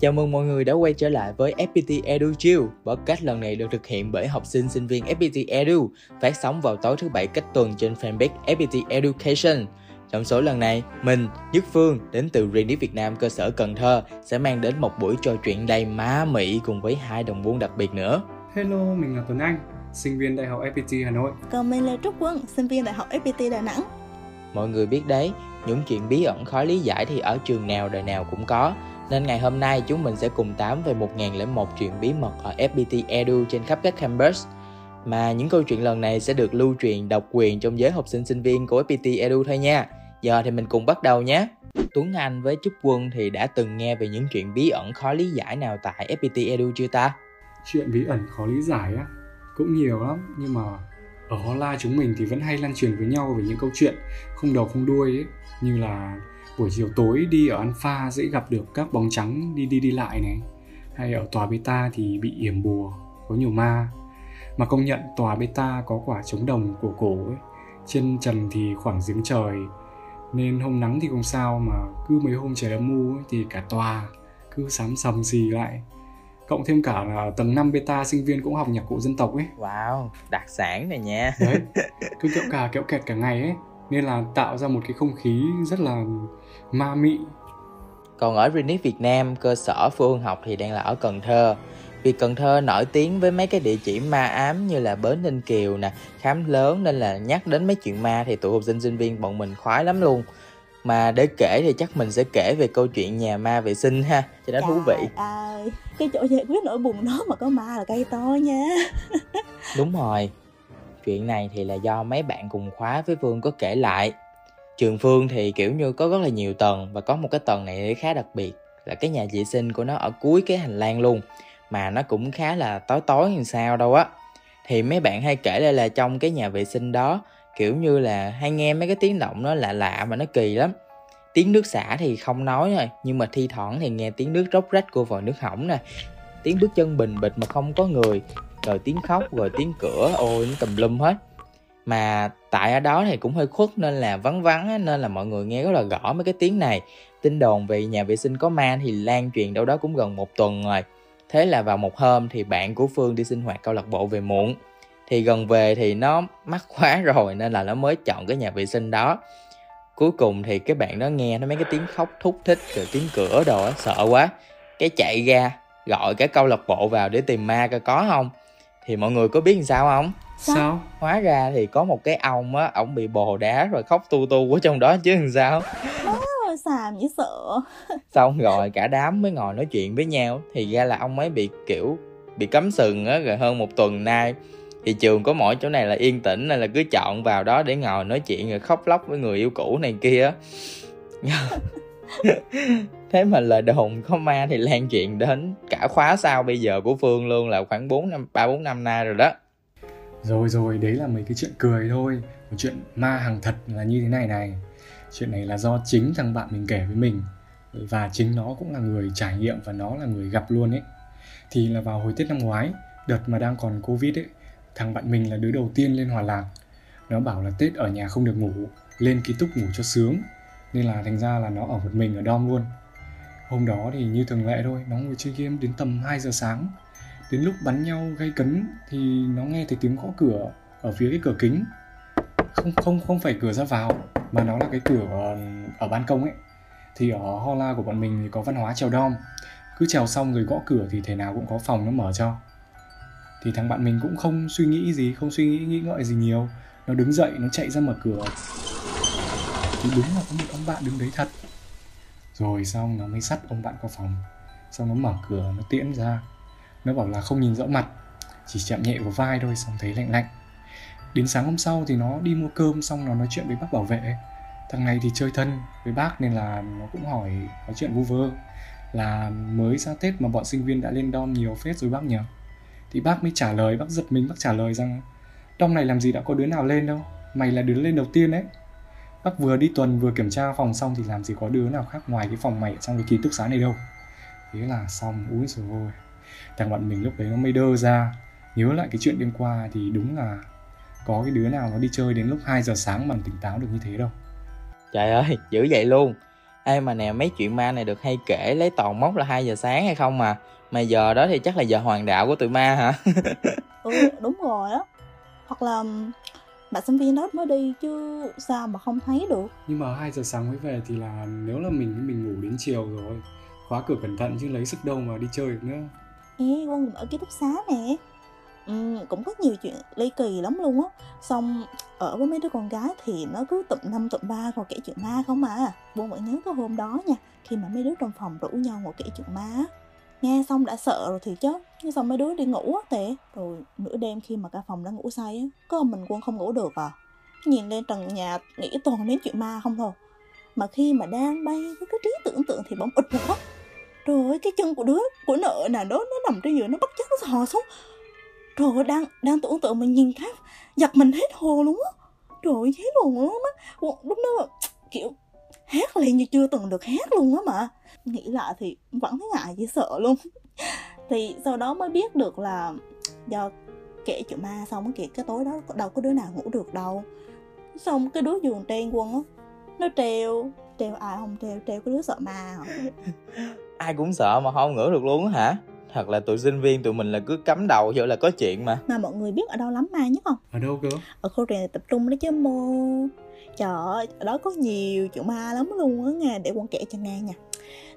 Chào mừng mọi người đã quay trở lại với FPT Edu Chill. Podcast lần này được thực hiện bởi học sinh sinh viên FPT Edu, phát sóng vào tối thứ bảy cách tuần trên fanpage FPT Education. Trong số lần này, mình, Nhất Phương, đến từ Renit Việt Nam cơ sở Cần Thơ, sẽ mang đến một buổi trò chuyện đầy má mị cùng với hai đồng buôn đặc biệt nữa. Hello, mình là Tuấn Anh, sinh viên Đại học FPT Hà Nội. Còn mình là Trúc Quân, sinh viên Đại học FPT Đà Nẵng. Mọi người biết đấy, những chuyện bí ẩn khó lý giải thì ở trường nào đời nào cũng có. Nên ngày hôm nay chúng mình sẽ cùng tám về 1001 chuyện bí mật ở FPT Edu trên khắp các campus. Mà những câu chuyện lần này sẽ được lưu truyền độc quyền trong giới học sinh sinh viên của FPT Edu thôi nha. Giờ thì mình cùng bắt đầu nhé. Tuấn Anh với Trúc Quân thì đã từng nghe về những chuyện bí ẩn khó lý giải nào tại FPT Edu chưa ta? Chuyện bí ẩn khó lý giải á, cũng nhiều lắm, nhưng mà ở Hola chúng mình thì vẫn hay lan truyền với nhau về những câu chuyện không đầu không đuôi ấy, như là buổi chiều tối đi ở Alpha dễ gặp được các bóng trắng đi đi đi lại này, hay ở tòa beta thì bị yểm bùa, có nhiều ma. Mà công nhận tòa beta có quả chống đồng của cổ ấy, trên trần thì khoảng giếng trời, nên hôm nắng thì không sao mà cứ mấy hôm trời âm mưu ấy, thì cả tòa cứ sám sầm xì lại. Cộng thêm cả là tầng 5 beta sinh viên cũng học nhạc cụ dân tộc ấy. Wow, đặc sản này nha. đấy cứ kẹo cà kẹo kẹt cả ngày ấy nên là tạo ra một cái không khí rất là ma mị Còn ở Renit Việt Nam, cơ sở Phương học thì đang là ở Cần Thơ. Vì Cần Thơ nổi tiếng với mấy cái địa chỉ ma ám như là Bến Ninh Kiều nè, khám lớn nên là nhắc đến mấy chuyện ma thì tụi học sinh sinh viên bọn mình khoái lắm luôn. Mà để kể thì chắc mình sẽ kể về câu chuyện nhà ma vệ sinh ha, cho nó thú vị. Ơi, cái chỗ giải quyết nỗi buồn đó mà có ma là cây to nha. Đúng rồi. Chuyện này thì là do mấy bạn cùng khóa với Phương có kể lại. Trường Phương thì kiểu như có rất là nhiều tầng và có một cái tầng này khá đặc biệt, là cái nhà vệ sinh của nó ở cuối cái hành lang luôn, mà nó cũng khá là tối tối như sao đâu á. Thì mấy bạn hay kể lại là trong cái nhà vệ sinh đó, kiểu như là hay nghe mấy cái tiếng động nó lạ lạ mà nó kỳ lắm. Tiếng nước xả thì không nói rồi nhưng mà thi thoảng thì nghe tiếng nước róc rách của vòi nước hỏng nè. Tiếng bước chân bình bịch mà không có người rồi tiếng khóc rồi tiếng cửa ôi nó tùm lum hết. Mà tại ở đó thì cũng hơi khuất nên là vắng vắng á, nên là mọi người nghe rất là rõ mấy cái tiếng này. Tin đồn về nhà vệ sinh có ma thì lan truyền đâu đó cũng gần một tuần rồi. Thế là vào một hôm thì bạn của phương đi sinh hoạt câu lạc bộ về muộn. Thì gần về thì nó mắc quá rồi nên là nó mới chọn cái nhà vệ sinh đó. Cuối cùng thì cái bạn đó nghe nó mấy cái tiếng khóc thúc thích rồi tiếng cửa đồ á sợ quá. Cái chạy ra gọi cái câu lạc bộ vào để tìm ma coi có không thì mọi người có biết làm sao không? Sao? hóa ra thì có một cái ông á ổng bị bồ đá rồi khóc tu tu ở trong đó chứ làm sao? Ôi, xàm dễ sợ. xong rồi cả đám mới ngồi nói chuyện với nhau. Thì ra là ông ấy bị kiểu bị cấm sừng á rồi hơn một tuần nay. Thì trường có mỗi chỗ này là yên tĩnh nên là cứ chọn vào đó để ngồi nói chuyện rồi khóc lóc với người yêu cũ này kia thế mà lời đồn có ma thì lan truyền đến cả khóa sau bây giờ của phương luôn là khoảng bốn năm, ba, bốn năm nay rồi đó. Rồi rồi, đấy là mấy cái chuyện cười thôi. Một chuyện ma hàng thật là như thế này này. Chuyện này là do chính thằng bạn mình kể với mình. Và chính nó cũng là người trải nghiệm và nó là người gặp luôn ấy. Thì là vào hồi tết năm ngoái, đợt mà đang còn covid ấy, thằng bạn mình là đứa đầu tiên lên hòa lạc. Nó bảo là tết ở nhà không được ngủ, lên ký túc ngủ cho sướng. Nên là thành ra là nó ở một mình ở dom luôn hôm đó thì như thường lệ thôi nó ngồi chơi game đến tầm 2 giờ sáng. Đến lúc bắn nhau gây cấn thì nó nghe thấy tiếng gõ cửa ở phía cái cửa kính. Không không không phải cửa ra vào mà nó là cái cửa ở, ở ban công ấy. Thì ở Hola của bọn mình thì có văn hóa trèo đom. Cứ trèo xong rồi gõ cửa thì thế nào cũng có phòng nó mở cho. Thì thằng bạn mình cũng không suy nghĩ gì không suy nghĩ nghĩ ngợi gì nhiều. Nó đứng dậy nó chạy ra mở cửa. Thì đúng là có một ông bạn đứng đấy thật rồi xong nó mới sắt ông bạn qua phòng. Xong nó mở cửa, nó tiễn ra. Nó bảo là không nhìn rõ mặt, chỉ chạm nhẹ vào vai thôi, xong thấy lạnh lạnh. Đến sáng hôm sau thì nó đi mua cơm, xong nó nói chuyện với bác bảo vệ. Thằng này thì chơi thân với bác nên là nó cũng hỏi nói chuyện vu vơ. Là mới ra tết mà bọn sinh viên đã lên đom nhiều phết rồi bác nhỉ? Thì bác mới trả lời, bác giật mình, bác trả lời rằng đom này làm gì đã có đứa nào lên đâu? Mày là đứa lên đầu tiên đấy bác vừa đi tuần vừa kiểm tra phòng xong thì làm gì có đứa nào khác ngoài cái phòng mày ở trong cái ký túc xá này đâu. Thế là xong úi rồi ôi. Thằng bạn mình lúc đấy nó mới đơ ra. Nhớ lại cái chuyện đêm qua thì đúng là có cái đứa nào nó đi chơi đến lúc 2 giờ sáng mà tỉnh táo được như thế đâu. Trời ơi dữ vậy luôn. Ê mà nè mấy chuyện ma này được hay kể lấy toàn mốc là 2 giờ sáng hay không mà? Mà giờ đó thì chắc là giờ hoàng đạo của tụi ma hả? Ừ đúng rồi á. Hoặc là bạn sinh viên đó mới đi chứ sao mà không thấy được? Nhưng mà 2 giờ sáng mới về thì là nếu là mình mình ngủ đến chiều rồi. Khóa cửa cẩn thận chứ lấy sức đâu mà đi chơi được nữa. Ê, con ở ký túc xá nè. Ừ, cũng có nhiều chuyện ly kỳ lắm luôn á. Xong ở với mấy đứa con gái thì nó cứ tụm năm tụm ba còn kể chuyện ma không à. Buồn vẫn nhớ có hôm đó nha khi mà mấy đứa trong phòng rủ nhau ngồi kể chuyện ma nghe xong đã sợ rồi thì chứ. Nhưng xong mấy đứa đi ngủ á tệ. Rồi nửa đêm khi mà cả phòng đã ngủ say á, có mình quân không ngủ được à. Nhìn lên trần nhà nghĩ toàn đến chuyện ma không thôi. Mà khi mà đang bay với cái trí tưởng tượng thì bỗng ụt một phát. Rồi cái chân của đứa, của nợ nào đó, nó nằm trên giường, nó bất chấp nó sò xuống. Rồi đang đang tưởng tượng mình nhìn khác, giật mình hết hồn luôn á. Rồi thấy hồn luôn á. Lúc đó kiểu hát lên như chưa từng được hát luôn á mà. Nghĩ lại thì vẫn thấy ngại chỉ sợ luôn. Thì sau đó mới biết được là do kể chuyện ma xong cái cái tối đó đâu có đứa nào ngủ được đâu. Xong cái đứa giường trên quân á, nó treo treo ai không treo treo cái đứa sợ ma hả ai cũng sợ mà không ngủ được luôn á hả? Thật là tụi sinh viên tụi mình là cứ cắm đầu vô là có chuyện mà. Mà mọi người biết ở đâu lắm ma nhất không? Ở đâu cơ? Ở khu rèn tập trung đó chứ mô. Trời ơi ở đó có nhiều chuyện ma lắm luôn á nghe để quân kể cho nghe nha.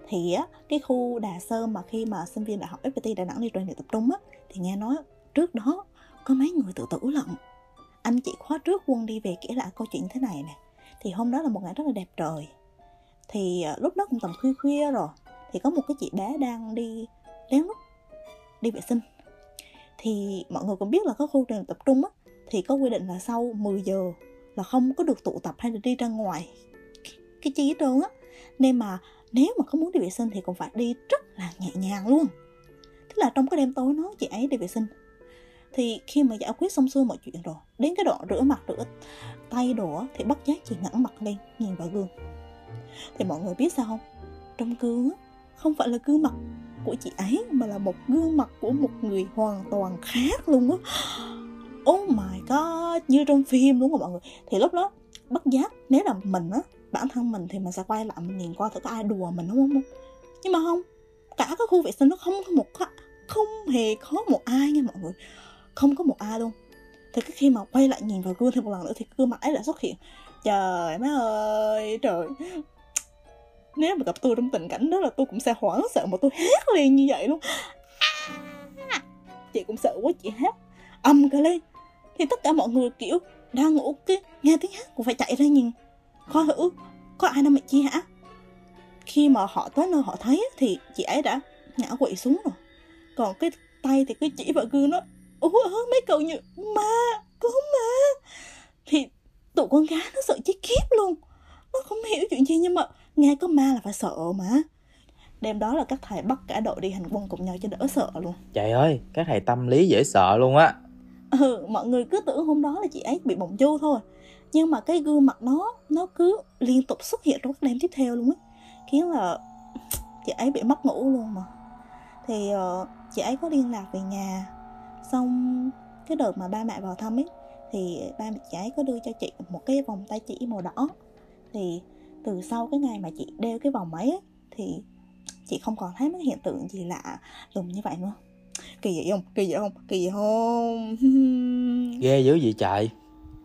Thì á cái khu Đà Sơn mà khi mà sinh viên đại học FPT Đà Nẵng đi truyền tập trung á thì nghe nói trước đó có mấy người tự tử lận. Anh chị khóa trước quân đi về kể lại câu chuyện thế này nè. Thì hôm đó là một ngày rất là đẹp trời. Thì à, lúc đó cũng tầm khuya khuya rồi. Thì có một cái chị bé đang đi lén lút đi vệ sinh, thì mọi người cũng biết là có khu trường tập trung á, thì có quy định là sau 10 giờ là không có được tụ tập hay là đi ra ngoài cái chi hết trơn á. Nên mà nếu mà có muốn đi vệ sinh thì cũng phải đi rất là nhẹ nhàng luôn. Tức là trong cái đêm tối nó chị ấy đi vệ sinh. Thì khi mà giải quyết xong xuôi mọi chuyện rồi, đến cái đoạn rửa mặt, rửa tay đồ thì bất giác chị ngẩng mặt lên, nhìn vào gương. Thì mọi người biết sao không? Trong gương không phải là gương mặt của chị ấy mà là một gương mặt của một người hoàn toàn khác luôn á. Oh my god, như trong phim đúng không mọi người? Thì lúc đó, bất giác, nếu là mình á, bản thân mình thì mình sẽ quay lại mình nhìn coi thử có ai đùa mình đúng không? Nhưng mà không, cả cái khu vệ sinh nó không có một không hề có một ai nha mọi người. Không có một ai luôn. Thì cái khi mà quay lại nhìn vào gương thêm một lần nữa thì gương mặt ấy lại xuất hiện. Trời má ơi, trời nếu mà gặp tôi trong tình cảnh đó là tôi cũng sẽ hoảng sợ mà tôi hét liền như vậy luôn. À, chị cũng sợ quá, chị hát âm cả lên. Thì tất cả mọi người kiểu đang ngủ cái, nghe tiếng hát cũng phải chạy ra nhìn. Coi thử có ai đâu mẹ chi hả? Khi mà họ tới nơi họ thấy thì chị ấy đã ngã quỵ xuống rồi. Còn cái tay thì cứ chỉ vào gương nó ú ớ mấy cậu như, ma có ma. Thì tụi con gái nó sợ chết khiếp luôn. Nó không hiểu chuyện gì nhưng mà nghe có ma là phải sợ mà. Đêm đó là các thầy bắt cả đội đi hành quân cùng nhau cho đỡ sợ luôn. Trời ơi các thầy tâm lý dễ sợ luôn á. Ừ mọi người cứ tưởng hôm đó là chị ấy bị bồng chu thôi. Nhưng mà cái gương mặt nó nó cứ liên tục xuất hiện trong các đêm tiếp theo luôn á. Khiến là chị ấy bị mất ngủ luôn mà. Thì uh, chị ấy có liên lạc về nhà. Xong cái đợt mà ba mẹ vào thăm ấy thì ba mẹ chị ấy có đưa cho chị một cái vòng tay chỉ màu đỏ. Thì từ sau cái ngày mà chị đeo cái vòng ấy thì chị không còn thấy mấy hiện tượng gì lạ lùng như vậy nữa. Kỳ vậy không? Kỳ vậy không? Kỳ vậy không? Ghê dữ vậy trời.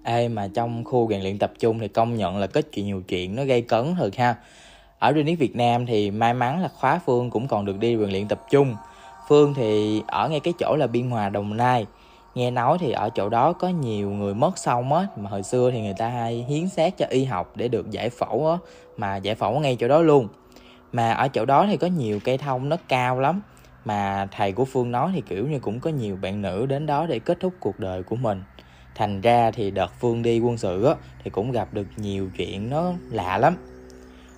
Ê, mà trong khu rèn luyện tập trung thì công nhận là kết chuyện nhiều chuyện, nó gây cấn thật ha. Ở Renix Việt Nam thì may mắn là khóa Phương cũng còn được đi rèn luyện tập trung. Phương thì ở ngay cái chỗ là Biên Hòa Đồng Nai nghe nói thì ở chỗ đó có nhiều người mất xong á, mà hồi xưa thì người ta hay hiến xác cho y học để được giải phẫu á, mà giải phẫu ngay chỗ đó luôn. Mà ở chỗ đó thì có nhiều cây thông nó cao lắm, mà thầy của phương nói thì kiểu như cũng có nhiều bạn nữ đến đó để kết thúc cuộc đời của mình. Thành ra thì đợt phương đi quân sự á, thì cũng gặp được nhiều chuyện nó lạ lắm.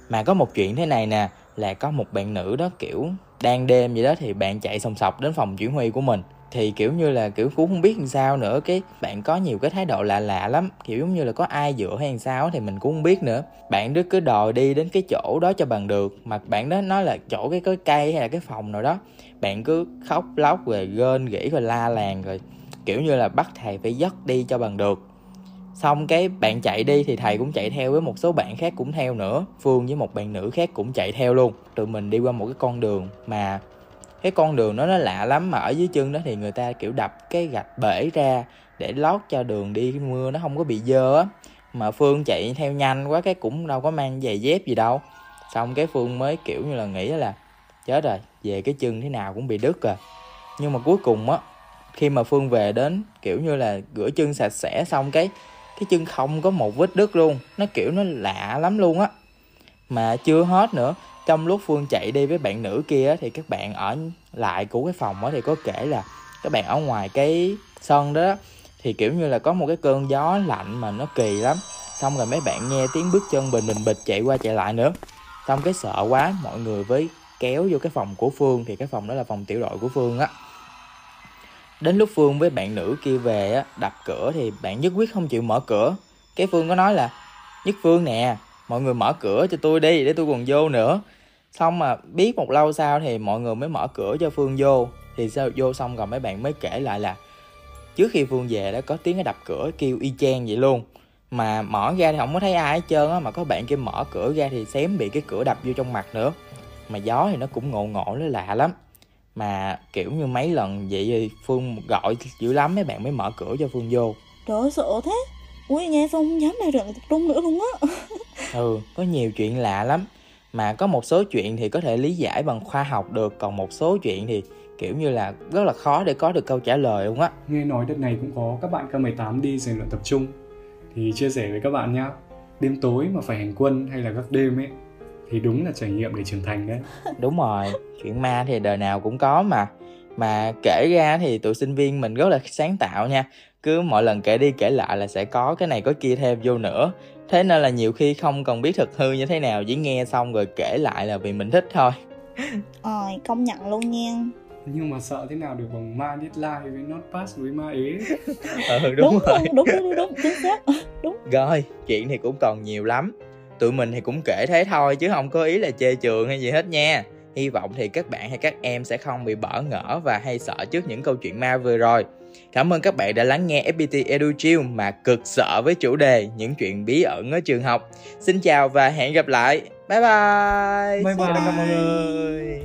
Mà có một chuyện thế này nè, là có một bạn nữ đó kiểu đang đêm vậy đó thì bạn chạy sòng sọc đến phòng chỉ huy của mình thì, kiểu như là, kiểu, cũng không biết làm sao nữa. Cái bạn có nhiều cái thái độ lạ lạ lắm. Kiểu giống như là có ai dựa hay làm sao thì mình cũng không biết nữa. Bạn đứa cứ đòi đi đến cái chỗ đó cho bằng được. Mà bạn đó nói là chỗ cái cái cây hay là cái phòng nào đó, bạn cứ khóc, lóc rồi gên gỉ rồi la làng rồi, kiểu như là, bắt thầy phải dắt đi cho bằng được. Xong cái bạn chạy đi thì thầy cũng chạy theo với một số bạn khác cũng theo nữa. Phương với một bạn nữ khác cũng chạy theo luôn. Tụi mình đi qua một cái con đường mà cái con đường đó nó lạ lắm mà ở dưới chân đó thì người ta, kiểu, đập cái gạch bể ra để lót cho đường đi mưa nó không có bị dơ á. Mà phương chạy theo nhanh quá cái cũng đâu có mang giày dép gì đâu. Xong cái phương mới, kiểu như là, nghĩ là chết rồi, về cái chân thế nào cũng bị đứt rồi. Nhưng mà cuối cùng á, khi mà phương về đến, kiểu như là, rửa chân sạch sẽ xong cái cái chân không có một vết đứt luôn. Nó, kiểu, nó lạ lắm luôn á. Mà chưa hết nữa trong lúc phương chạy đi với bạn nữ kia thì các bạn ở lại của cái phòng đó thì có kể là các bạn ở ngoài cái sân đó, thì kiểu như là có một cái cơn gió lạnh mà nó kỳ lắm. Xong rồi mấy bạn nghe tiếng bước chân bình bình bịch chạy qua chạy lại nữa. Xong cái sợ quá, mọi người với kéo vô cái phòng của phương, thì cái phòng đó là phòng tiểu đội của phương á. Đến lúc phương với bạn nữ kia về á, đập cửa thì bạn nhất quyết không chịu mở cửa. Cái phương có nói là, nhất phương nè, mọi người mở cửa cho tôi đi, để tôi còn vô nữa xong mà biết một lâu sau thì mọi người mới mở cửa cho phương vô. Thì sao vô xong rồi mấy bạn mới kể lại là trước khi phương về đã có tiếng cái đập cửa kêu y chang vậy luôn. Mà mở ra thì không có thấy ai hết trơn á mà có bạn kia mở cửa ra thì xém bị cái cửa đập vô trong mặt nữa. Mà gió thì nó cũng ngộ ngộ nó lạ lắm. Mà kiểu như mấy lần vậy thì phương gọi dữ lắm mấy bạn mới mở cửa cho phương vô. Trời ơi sợ thế. Ui nghe xong không dám lại trận tập trung nữa luôn á. Ừ có nhiều chuyện lạ lắm mà có một số chuyện thì có thể lý giải bằng khoa học được còn một số chuyện thì kiểu như là rất là khó để có được câu trả lời luôn á. Nghe nói đợt này cũng có các bạn K18 đi rèn luyện tập trung. Thì chia sẻ với các bạn nhá đêm tối mà phải hành quân hay là các đêm ấy thì đúng là trải nghiệm để trưởng thành đấy. Đúng rồi chuyện ma thì đời nào cũng có mà. Mà kể ra thì tụi sinh viên mình rất là sáng tạo nha cứ mỗi lần kể đi kể lại là sẽ có cái này có kia thêm vô nữa. Thế nên là nhiều khi không cần biết thực hư như thế nào chỉ nghe xong rồi kể lại là vì mình thích thôi. Ờ công nhận luôn nha. Nhưng mà sợ thế nào được bằng ma deadline với not pass với ma ế? Ừ đúng, đúng rồi. đúng đúng đúng, đúng chính xác. Đúng. Rồi chuyện thì cũng còn nhiều lắm. Tụi mình thì cũng kể thế thôi chứ không có ý là chê trường hay gì hết nha hy vọng thì các bạn hay các em sẽ không bị bỡ ngỡ và hay sợ trước những câu chuyện ma vừa rồi Cảm ơn các bạn đã lắng nghe FPT Edu Chill mà cực sợ với chủ đề những chuyện bí ẩn ở trường học. Xin chào và hẹn gặp lại. Bye bye. Bye bye. Xin chào mọi người.